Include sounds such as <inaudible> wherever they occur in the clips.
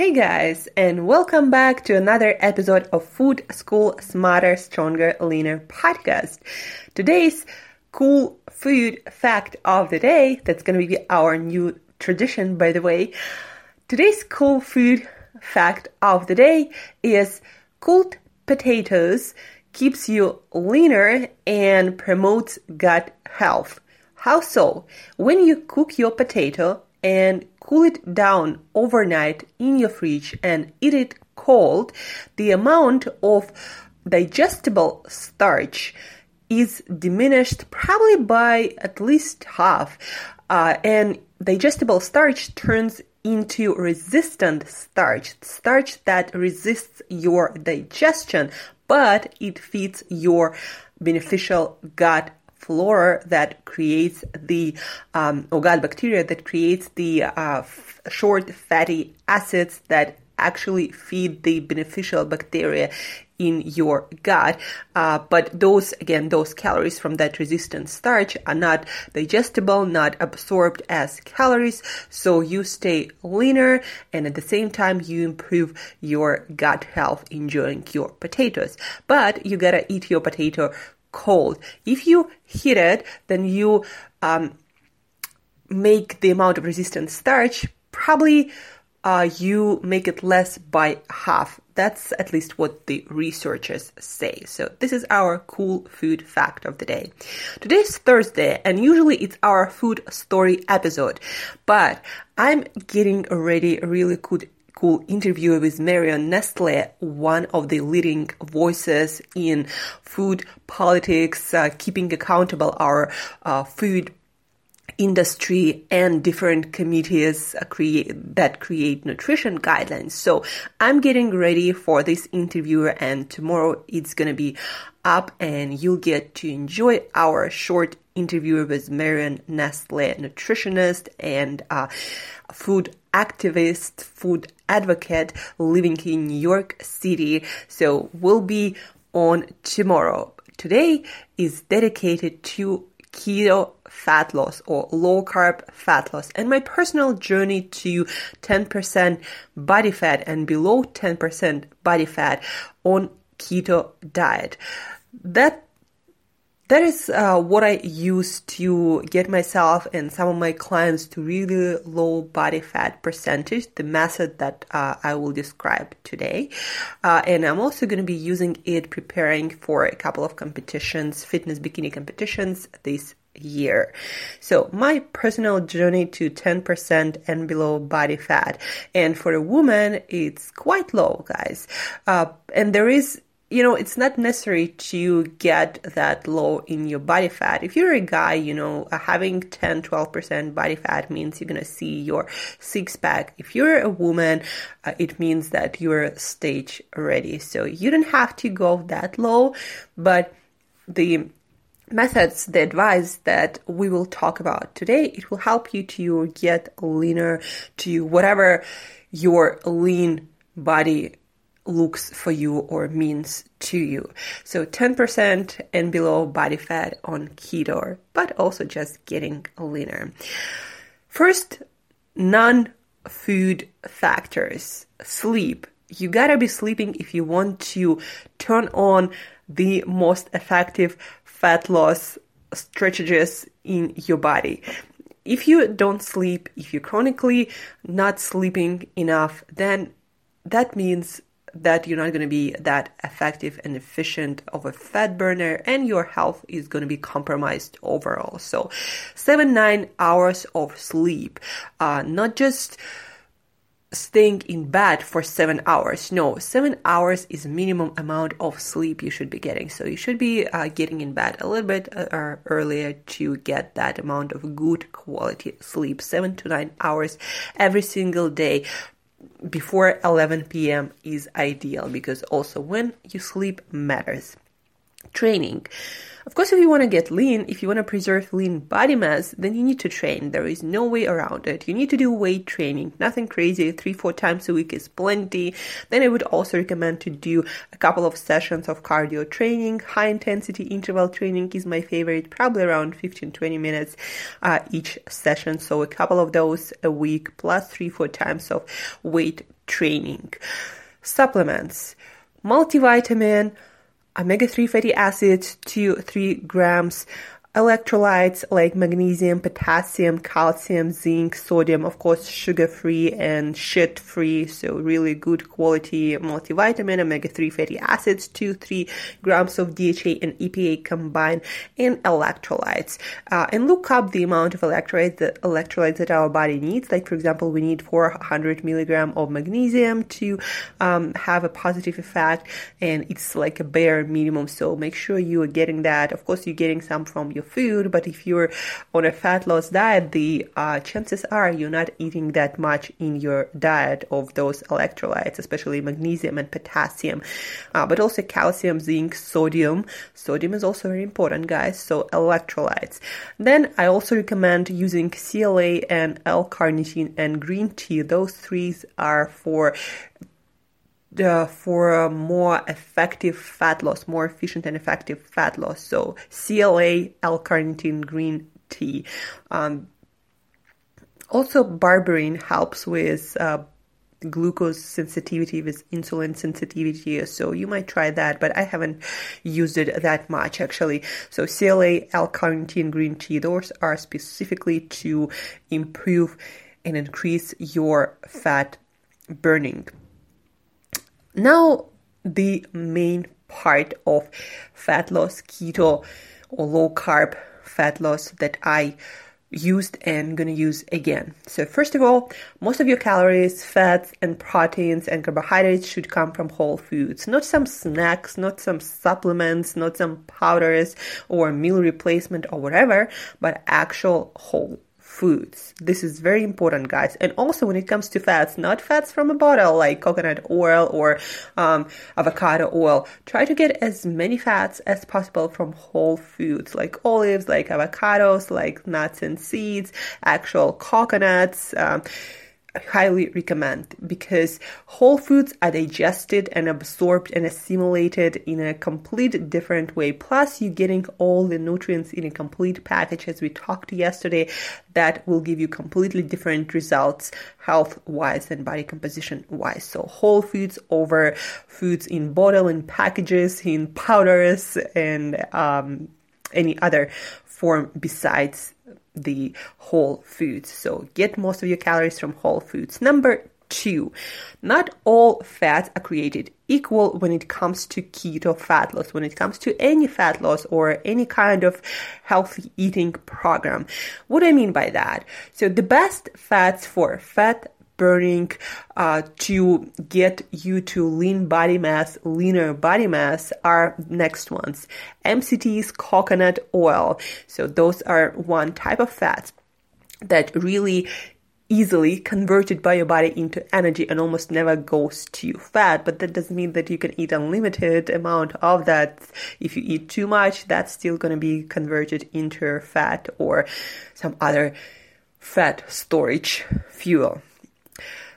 Hey guys, and welcome back to another episode of Food School Smarter, Stronger, Leaner podcast. Today's cool food fact of the day, that's going to be our new tradition, by the way. Today's cool food fact of the day is cooked potatoes keeps you leaner and promotes gut health. How so? When you cook your potato and cool it down overnight in your fridge and eat it cold, the amount of digestible starch is diminished probably by at least half. Uh, and digestible starch turns into resistant starch, starch that resists your digestion, but it feeds your beneficial gut flora that creates the um, or gut bacteria that creates the uh, f- short fatty acids that actually feed the beneficial bacteria in your gut. Uh, but those, again, those calories from that resistant starch are not digestible, not absorbed as calories. So you stay leaner and at the same time you improve your gut health enjoying your potatoes. But you gotta eat your potato cold. If you heat it, then you, um, make the amount of resistant starch probably uh, you make it less by half. That's at least what the researchers say. So this is our cool food fact of the day. Today's Thursday, and usually it's our food story episode, but I'm getting ready a really good cool interview with Marion Nestle, one of the leading voices in food politics, uh, keeping accountable our uh, food industry and different committees create, that create nutrition guidelines. So I'm getting ready for this interview and tomorrow it's going to be up and you'll get to enjoy our short interview with Marion Nestle, nutritionist and uh, food activist, food advocate living in New York City. So we'll be on tomorrow. Today is dedicated to keto fat loss or low carb fat loss and my personal journey to 10% body fat and below 10% body fat on keto diet. That that is uh, what I use to get myself and some of my clients to really low body fat percentage, the method that uh, I will describe today. Uh, and I'm also going to be using it preparing for a couple of competitions, fitness bikini competitions this year. So my personal journey to 10% and below body fat. And for a woman, it's quite low, guys. Uh, and there is you know, it's not necessary to get that low in your body fat. If you're a guy, you know, having 10, 12% body fat means you're going to see your six pack. If you're a woman, uh, it means that you're stage ready. So you don't have to go that low, but the methods, the advice that we will talk about today, it will help you to get leaner to whatever your lean body looks for you or means to you. So 10% and below body fat on keto, but also just getting leaner. First, non food factors. Sleep. You gotta be sleeping if you want to turn on the most effective fat loss strategies in your body. If you don't sleep, if you're chronically not sleeping enough, then that means that you're not going to be that effective and efficient of a fat burner and your health is going to be compromised overall. So seven, nine hours of sleep, uh, not just staying in bed for seven hours. No, seven hours is minimum amount of sleep you should be getting. So you should be uh, getting in bed a little bit uh, earlier to get that amount of good quality sleep. Seven to nine hours every single day before 11 p.m. is ideal because also when you sleep matters. Training. Of course, if you want to get lean, if you want to preserve lean body mass, then you need to train. There is no way around it. You need to do weight training. Nothing crazy. Three, four times a week is plenty. Then I would also recommend to do a couple of sessions of cardio training. High intensity interval training is my favorite, probably around 15, 20 minutes uh, each session. So a couple of those a week plus three, four times of weight training. Supplements. Multivitamin, omega 3 fatty acids, 2 3 grams electrolytes like magnesium, potassium, calcium, zinc, sodium, of course, sugar free and shit free. So really good quality multivitamin, omega 3 fatty acids, 2 3 grams of DHA and EPA combined, and electrolytes. Uh, and look up the amount of electrolytes, the electrolytes that our body needs. Like, for example, we need 400 milligram of magnesium to um, have a positive effect, and it's like a bare minimum. So make sure you are getting that. Of course, you're getting some from your your food, but if you're on a fat loss diet, the uh, chances are you're not eating that much in your diet of those electrolytes, especially magnesium and potassium, uh, but also calcium, zinc, sodium. Sodium is also very important, guys. So electrolytes. Then I also recommend using CLA and L-carnitine and green tea. Those three are for uh, for more effective fat loss, more efficient and effective fat loss. So CLA, L-carnitine, green tea. Um, also, berberine helps with uh, glucose sensitivity, with insulin sensitivity. So you might try that, but I haven't used it that much actually. So CLA, L-carnitine, green tea, those are specifically to improve and increase your fat burning. Now, the main part of fat loss, keto or low carb fat loss that I used and gonna use again. So first of all, most of your calories, fats and proteins and carbohydrates should come from whole foods, not some snacks, not some supplements, not some powders or meal replacement or whatever, but actual whole foods. This is very important, guys. And also, when it comes to fats, not fats from a bottle like coconut oil or um, avocado oil, try to get as many fats as possible from whole foods like olives, like avocados, like nuts and seeds, actual coconuts. Um, highly recommend because whole foods are digested and absorbed and assimilated in a complete different way. Plus, you're getting all the nutrients in a complete package, as we talked yesterday, that will give you completely different results health wise and body composition wise. So, whole foods over foods in bottle, in packages, in powders, and um, any other form besides the whole foods. So get most of your calories from whole foods. Number two, not all fats are created equal when it comes to keto fat loss, when it comes to any fat loss or any kind of healthy eating program. What do I mean by that? So the best fats for fat burning uh, to get you to lean body mass, leaner body mass are next ones. MCTs, coconut oil. So those are one type of fats that really easily converted by your body into energy and almost never goes to fat but that doesn't mean that you can eat unlimited amount of that if you eat too much that's still going to be converted into fat or some other fat storage fuel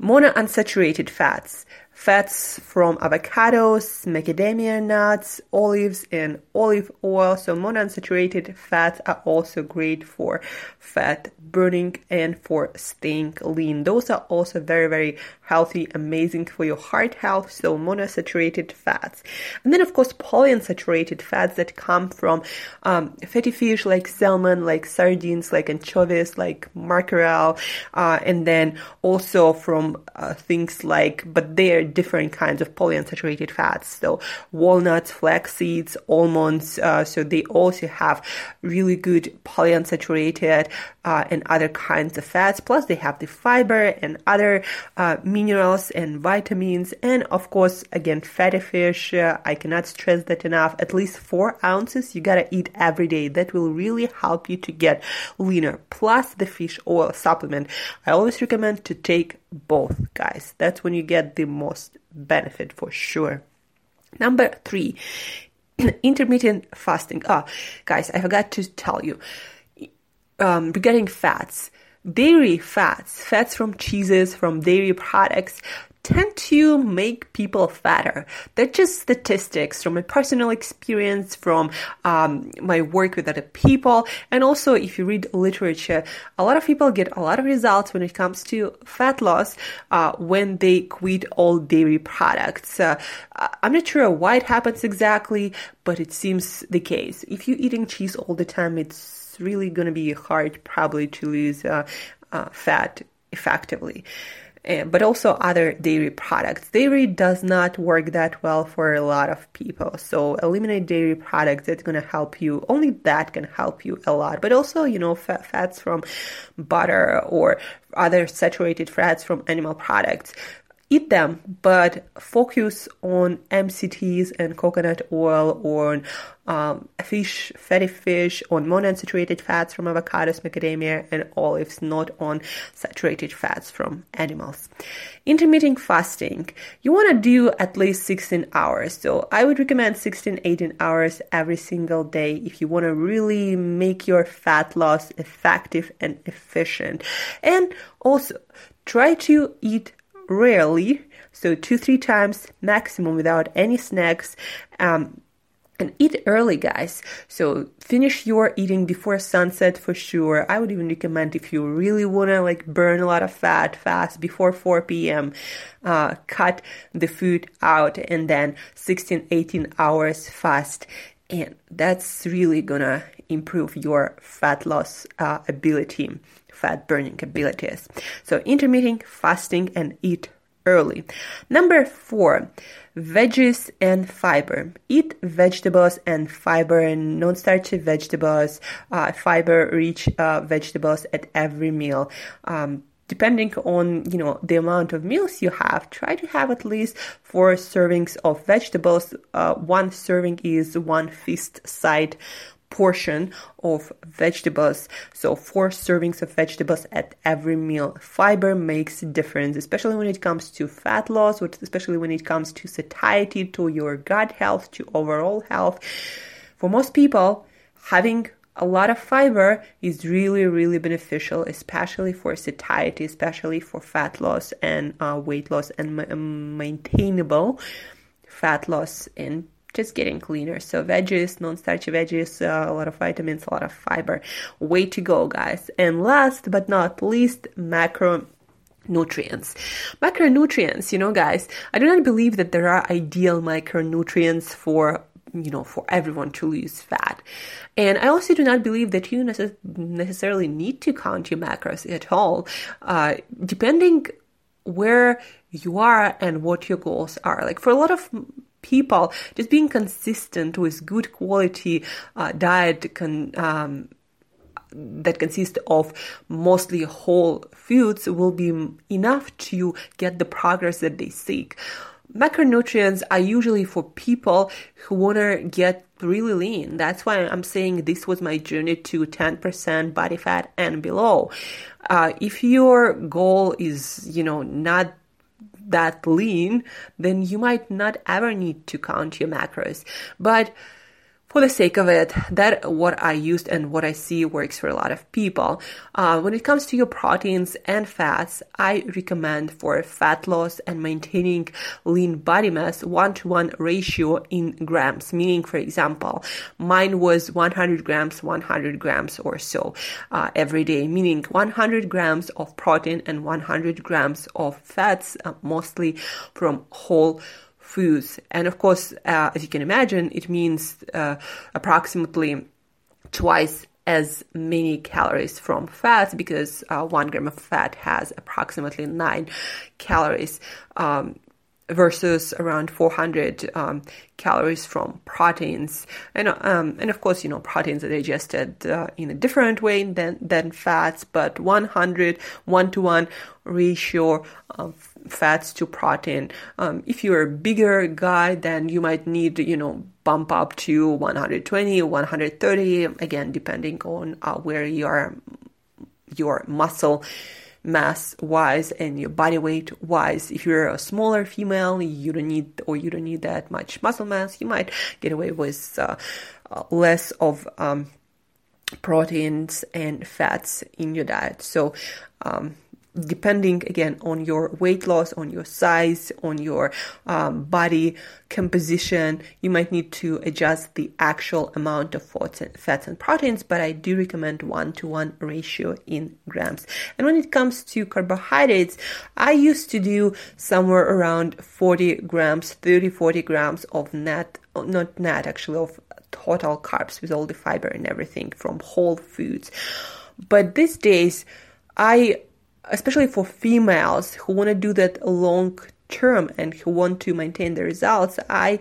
monounsaturated fats fats from avocados, macadamia nuts, olives, and olive oil. So monounsaturated fats are also great for fat burning and for staying lean. Those are also very, very healthy, amazing for your heart health. So monounsaturated fats. And then of course polyunsaturated fats that come from um, fatty fish like salmon, like sardines, like anchovies, like mackerel, uh, and then also from uh, things like, but they are different kinds of polyunsaturated fats. So walnuts, flax seeds, almonds. Uh, so they also have really good polyunsaturated uh, and other kinds of fats. Plus, they have the fiber and other uh, minerals and vitamins. And of course, again, fatty fish. Uh, I cannot stress that enough. At least four ounces you gotta eat every day. That will really help you to get leaner. Plus, the fish oil supplement. I always recommend to take both, guys. That's when you get the most benefit for sure. Number three, <clears throat> intermittent fasting. Ah, guys, I forgot to tell you um, regarding fats, dairy fats, fats from cheeses, from dairy products, tend to make people fatter. They're just statistics from my personal experience, from um, my work with other people, and also if you read literature, a lot of people get a lot of results when it comes to fat loss uh, when they quit all dairy products. Uh, I'm not sure why it happens exactly, but it seems the case. If you're eating cheese all the time, it's really going to be hard probably to lose uh, uh, fat effectively. Uh, but also other dairy products. Dairy does not work that well for a lot of people. So eliminate dairy products. That's going to help you. Only that can help you a lot. But also, you know, fat, fats from butter or other saturated fats from animal products eat them, but focus on MCTs and coconut oil, on um, fish, fatty fish, on monounsaturated fats from avocados, macadamia, and olives, not on saturated fats from animals. Intermittent fasting, you want to do at least 16 hours. So I would recommend 16, 18 hours every single day if you want to really make your fat loss effective and efficient. And also try to eat rarely, so two, three times maximum without any snacks. Um, and eat early, guys. So finish your eating before sunset for sure. I would even recommend if you really want to like burn a lot of fat fast before 4 p.m. Uh, cut the food out and then 16, 18 hours fast. And that's really gonna improve your fat loss uh, ability fat burning abilities. So intermittent fasting and eat early. Number four, veggies and fiber. Eat vegetables and fiber, and non-starchy vegetables, uh, fiber-rich uh, vegetables at every meal. Um, depending on you know the amount of meals you have try to have at least four servings of vegetables uh, one serving is one feast side portion of vegetables. So four servings of vegetables at every meal. Fiber makes a difference, especially when it comes to fat loss, especially when it comes to satiety, to your gut health, to overall health. For most people, having a lot of fiber is really, really beneficial, especially for satiety, especially for fat loss and uh, weight loss and ma- maintainable fat loss in just getting cleaner. So veggies, non-starchy veggies, uh, a lot of vitamins, a lot of fiber. Way to go, guys. And last but not least, macro nutrients. Macronutrients, you know, guys, I do not believe that there are ideal micronutrients for you know for everyone to lose fat and i also do not believe that you necess- necessarily need to count your macros at all uh, depending where you are and what your goals are like for a lot of people, just being consistent with good quality uh, diet can. Um, that consists of mostly whole foods will be enough to get the progress that they seek. Macronutrients are usually for people who want to get really lean. That's why I'm saying this was my journey to 10% body fat and below. Uh, if your goal is, you know, not that lean, then you might not ever need to count your macros. But for the sake of it, that what I used and what I see works for a lot of people. Uh, when it comes to your proteins and fats, I recommend for fat loss and maintaining lean body mass one to one ratio in grams. Meaning, for example, mine was 100 grams, 100 grams or so uh, every day. Meaning 100 grams of protein and 100 grams of fats, uh, mostly from whole foods. And of course, uh, as you can imagine, it means uh, approximately twice as many calories from fat because uh, one gram of fat has approximately nine calories. Um, versus around 400 um, calories from proteins and um, and of course you know proteins are digested uh, in a different way than than fats but 100 1 to 1 ratio of fats to protein. Um, if you're a bigger guy, then you might need, you know, bump up to 120, 130, again, depending on uh, where your, your muscle mass wise and your body weight wise. If you're a smaller female, you don't need, or you don't need that much muscle mass, you might get away with uh, uh, less of, um, proteins and fats in your diet. So, um, depending again on your weight loss, on your size, on your um, body composition, you might need to adjust the actual amount of fats and proteins, but I do recommend one to one ratio in grams. And when it comes to carbohydrates, I used to do somewhere around 40 grams, 30, 40 grams of net, not net actually, of total carbs with all the fiber and everything from whole foods. But these days, I especially for females who want to do that long term and who want to maintain the results, I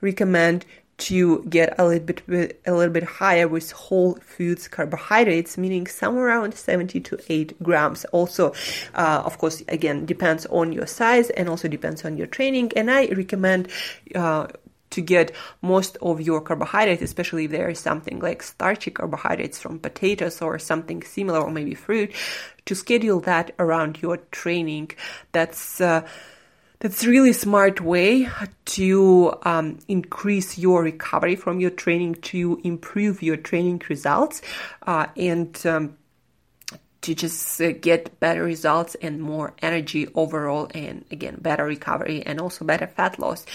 recommend to get a little bit a little bit higher with whole foods carbohydrates, meaning somewhere around 70 to 8 grams. Also, uh, of course, again depends on your size and also depends on your training. And I recommend uh, to get most of your carbohydrates, especially if there is something like starchy carbohydrates from potatoes or something similar, or maybe fruit, to schedule that around your training. That's uh, that's really smart way to um, increase your recovery from your training, to improve your training results, uh, and um, to just uh, get better results and more energy overall and again better recovery and also better fat loss.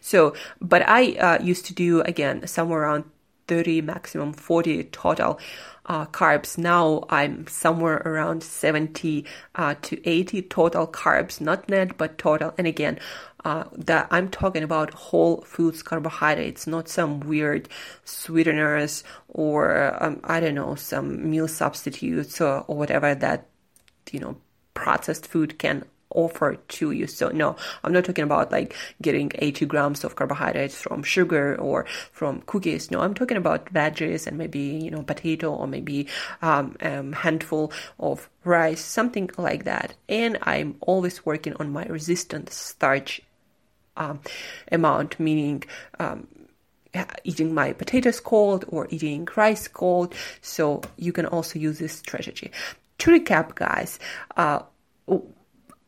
So but i uh, used to do again somewhere around 30 maximum 40 total uh, carbs. Now i'm somewhere around 70 uh, to 80 total carbs. Not net but total. And again uh, that I'm talking about whole foods carbohydrates, not some weird sweeteners or um, I don't know some meal substitutes or, or whatever that you know processed food can offer to you. So no, I'm not talking about like getting 80 grams of carbohydrates from sugar or from cookies. No, I'm talking about veggies and maybe, you know, potato or maybe um, um, handful of rice, something like that. And I'm always working on my resistant starch um, amount, meaning um, eating my potatoes cold or eating rice cold. So you can also use this strategy. To recap, guys, uh,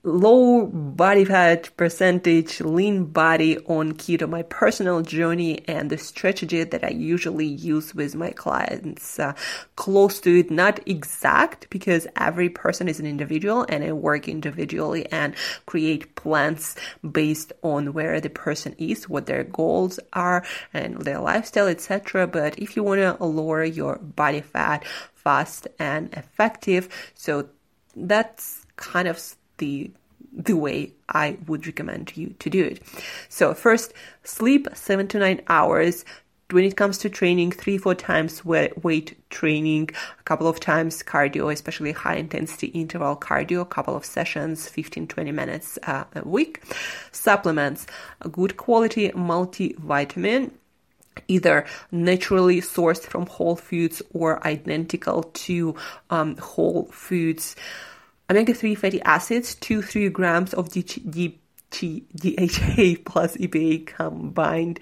low body fat percentage, lean body on keto, my personal journey and the strategy that I usually use with my clients. Uh, close to it, not exact because every person is an individual and I work individually and create plans based on where the person is, what their goals are and their lifestyle, etc. But if you want to lower your body fat fast and effective, so that's kind of the the way I would recommend you to do it. So first, sleep seven to nine hours. When it comes to training, three, four times weight training, a couple of times cardio, especially high intensity interval cardio, a couple of sessions, 15, 20 minutes uh, a week. Supplements, a good quality multivitamin, either naturally sourced from whole foods or identical to um, whole foods omega-3 fatty acids, 2-3 grams of DHA <laughs> plus EPA combined.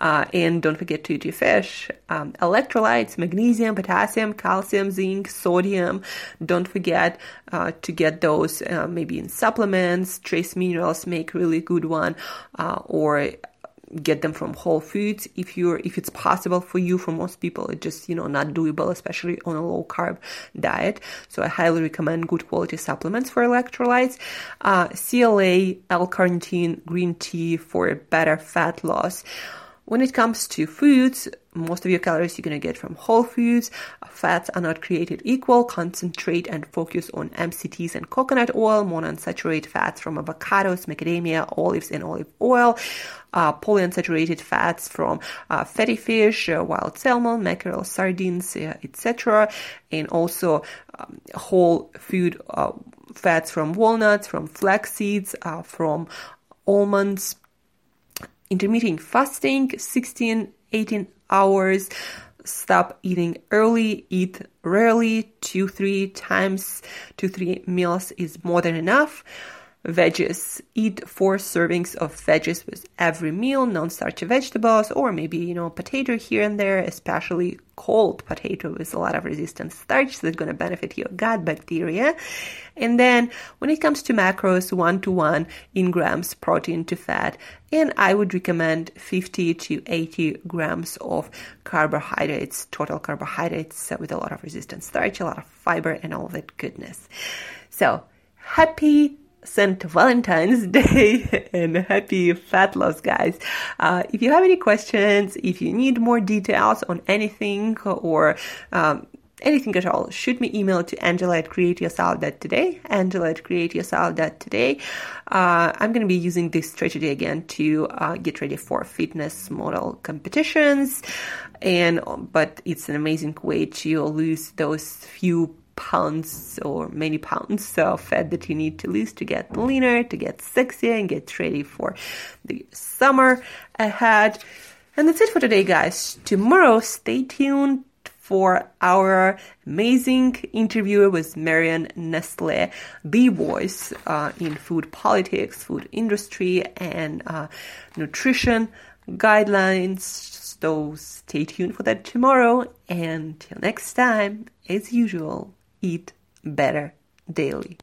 Uh, and don't forget to eat your fish. Um, electrolytes, magnesium, potassium, calcium, zinc, sodium. Don't forget uh, to get those uh, maybe in supplements. Trace minerals make really good one. Uh, or get them from Whole Foods if you're if it's possible for you. For most people, it's just you know not doable, especially on a low carb diet. So I highly recommend good quality supplements for electrolytes. Uh, CLA, L-carnitine, green tea for better fat loss. When it comes to foods, most of your calories you're going to get from whole foods. Fats are not created equal. Concentrate and focus on MCTs and coconut oil, monounsaturated fats from avocados, macadamia, olives, and olive oil. Uh, polyunsaturated fats from uh, fatty fish, uh, wild salmon, mackerel, sardines, uh, etc. And also um, whole food uh, fats from walnuts, from flax seeds, uh, from almonds, intermittent fasting 16 18 hours. Stop eating early eat rarely. Two three times two three meals is more than enough veggies. Eat four servings of veggies with every meal non-starchy vegetables or maybe you know potato here and there especially cold potato with a lot of resistant starch that's going to benefit your gut bacteria. And then when it comes to macros one to one in grams protein to fat and i would recommend 50 to 80 grams of carbohydrates total carbohydrates uh, with a lot of resistant starch a lot of fiber and all that goodness. So happy St. Valentine's <laughs> Day and happy fat loss, guys. Uh, if you have any questions, if you need more details on anything or um, anything at all, shoot me email to angela at createyourself.today, angela at createyourself.today. Uh, I'm going to be using this strategy again to uh, get ready for fitness model competitions. And, but it's an amazing way to lose those few pounds or many pounds of fat that you need to lose to get leaner, to get sexier, and get ready for the summer ahead. And that's it for today, guys. Tomorrow, stay tuned for our amazing interview with Marion Nestle, the voice uh, in food politics, food industry, and uh, nutrition guidelines. So stay tuned for that tomorrow. And till next time, as usual, eat better daily.